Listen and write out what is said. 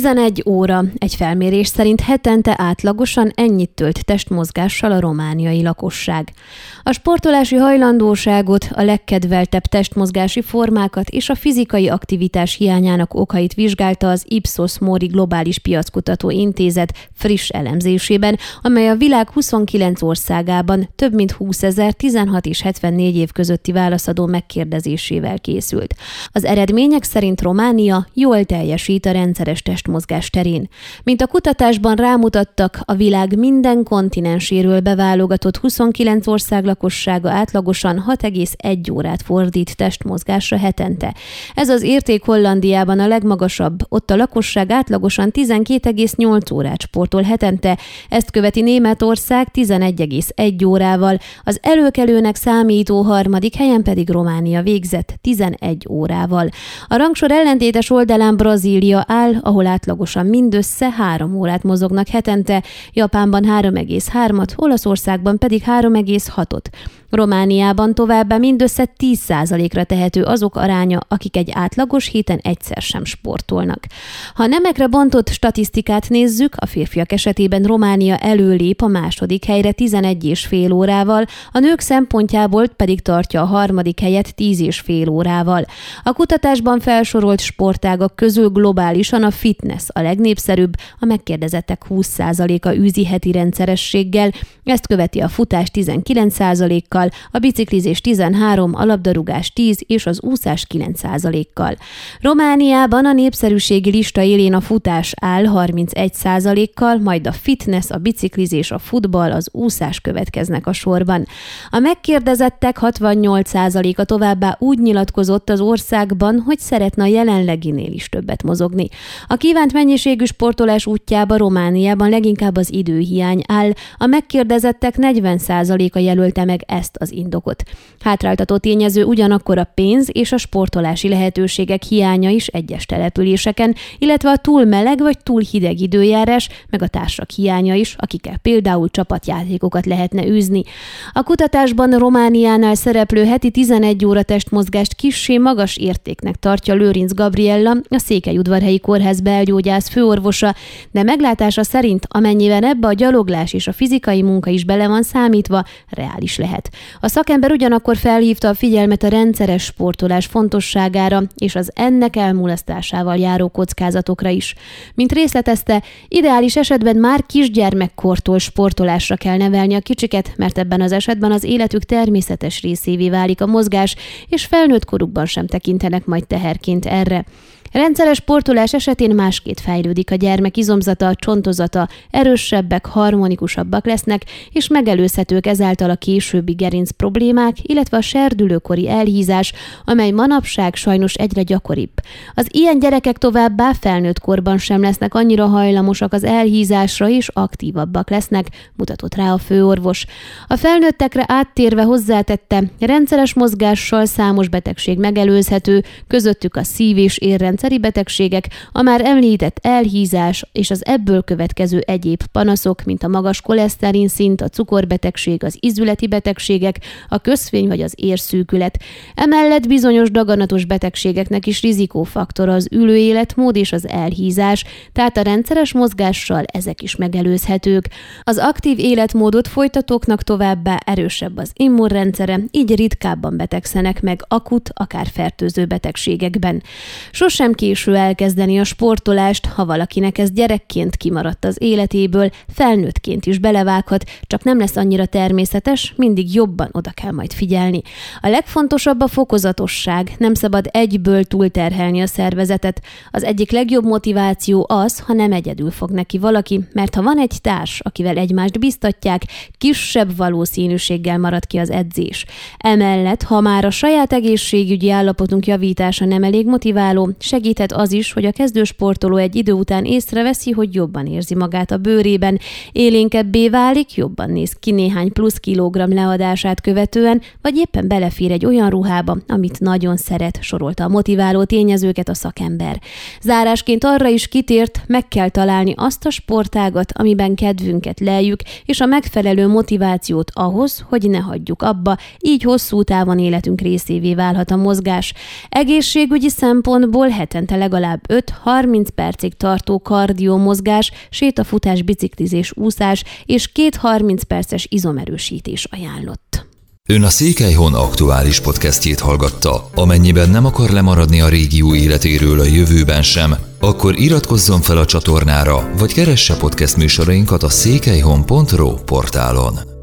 11 óra. Egy felmérés szerint hetente átlagosan ennyit tölt testmozgással a romániai lakosság. A sportolási hajlandóságot, a legkedveltebb testmozgási formákat és a fizikai aktivitás hiányának okait vizsgálta az Ipsos Mori Globális Piackutató Intézet friss elemzésében, amely a világ 29 országában több mint 20 ezer 16 és 74 év közötti válaszadó megkérdezésével készült. Az eredmények szerint Románia jól teljesít a rendszeres testmozgás terén. Mint a kutatásban rámutattak, a világ minden kontinenséről beválogatott 29 ország lakossága átlagosan 6,1 órát fordít testmozgásra hetente. Ez az érték Hollandiában a legmagasabb, ott a lakosság átlagosan 12,8 órát sportol hetente, ezt követi Németország 11,1 órával, az előkelőnek számító harmadik helyen pedig Románia végzett 11 órával. A rangsor ellentétes oldalán Brazília áll, ahol átlagosan mindössze 3 órát mozognak hetente, Japánban 3,3-at, Olaszországban pedig 3,6-ot. Romániában továbbá mindössze 10%-ra tehető azok aránya, akik egy átlagos héten egyszer sem sportolnak. Ha nemekre bontott statisztikát nézzük, a férfiak esetében Románia előlép a második helyre 11 és órával, a nők szempontjából pedig tartja a harmadik helyet 10 és órával. A kutatásban felsorolt sportágak közül globálisan a fitness a legnépszerűbb, a megkérdezettek 20%-a űzi heti rendszerességgel, ezt követi a futás 19%-kal, a biciklizés 13%, a labdarúgás 10 és az úszás 9%-kal. Romániában a népszerűségi lista élén a futás áll 31%-kal, majd a fitness, a biciklizés, a futball, az úszás következnek a sorban. A megkérdezettek 68%-a továbbá úgy nyilatkozott az országban, hogy szeretne a jelenleginél is többet mozogni. A kívánt mennyiségű sportolás útjába Romániában leginkább az időhiány áll, a megkérdezettek 40%-a jelölte meg ezt az indokot. Hátráltató tényező ugyanakkor a pénz és a sportolási lehetőségek hiánya is egyes településeken, illetve a túl meleg vagy túl hideg időjárás, meg a társak hiánya is, akikkel például csapatjátékokat lehetne űzni. A kutatásban Romániánál szereplő heti 11 óra testmozgást kissé magas értéknek tartja Lőrinc Gabriella, a Székelyudvarhelyi Kórház belgyógyász főorvosa, de meglátása szerint amennyiben ebbe a gyaloglás és a fizikai munka is bele van számítva, reális lehet. A szakember ugyanakkor felhívta a figyelmet a rendszeres sportolás fontosságára és az ennek elmulasztásával járó kockázatokra is. Mint részletezte, ideális esetben már kisgyermekkortól sportolásra kell nevelni a kicsiket, mert ebben az esetben az életük természetes részévé válik a mozgás, és felnőtt korukban sem tekintenek majd teherként erre. Rendszeres sportolás esetén másként fejlődik a gyermek izomzata, a csontozata, erősebbek, harmonikusabbak lesznek, és megelőzhetők ezáltal a későbbi gerinc problémák, illetve a serdülőkori elhízás, amely manapság sajnos egyre gyakoribb. Az ilyen gyerekek továbbá felnőtt korban sem lesznek annyira hajlamosak az elhízásra, és aktívabbak lesznek, mutatott rá a főorvos. A felnőttekre áttérve hozzátette, rendszeres mozgással számos betegség megelőzhető, közöttük a szív- és érrend rendszeri betegségek, a már említett elhízás és az ebből következő egyéb panaszok, mint a magas koleszterin szint, a cukorbetegség, az izületi betegségek, a közfény vagy az érszűkület. Emellett bizonyos daganatos betegségeknek is rizikófaktor az ülő életmód és az elhízás, tehát a rendszeres mozgással ezek is megelőzhetők. Az aktív életmódot folytatóknak továbbá erősebb az immunrendszere, így ritkábban betegszenek meg akut, akár fertőző betegségekben. Sosem sem késő elkezdeni a sportolást, ha valakinek ez gyerekként kimaradt az életéből, felnőttként is belevághat, csak nem lesz annyira természetes, mindig jobban oda kell majd figyelni. A legfontosabb a fokozatosság, nem szabad egyből túlterhelni a szervezetet. Az egyik legjobb motiváció az, ha nem egyedül fog neki valaki, mert ha van egy társ, akivel egymást biztatják, kisebb valószínűséggel marad ki az edzés. Emellett, ha már a saját egészségügyi állapotunk javítása nem elég motiváló, Segíthet az is, hogy a kezdő sportoló egy idő után észreveszi, hogy jobban érzi magát a bőrében, élénkebbé válik, jobban néz ki néhány plusz kilogramm leadását követően, vagy éppen belefér egy olyan ruhába, amit nagyon szeret, sorolta a motiváló tényezőket a szakember. Zárásként arra is kitért, meg kell találni azt a sportágat, amiben kedvünket leljük, és a megfelelő motivációt ahhoz, hogy ne hagyjuk abba, így hosszú távon életünk részévé válhat a mozgás. Egészségügyi szempontból hetente legalább 5-30 percig tartó kardiomozgás, sétafutás, biciklizés, úszás és két 30 perces izomerősítés ajánlott. Ön a Székelyhon aktuális podcastjét hallgatta. Amennyiben nem akar lemaradni a régió életéről a jövőben sem, akkor iratkozzon fel a csatornára, vagy keresse podcast műsorainkat a székelyhon.pro portálon.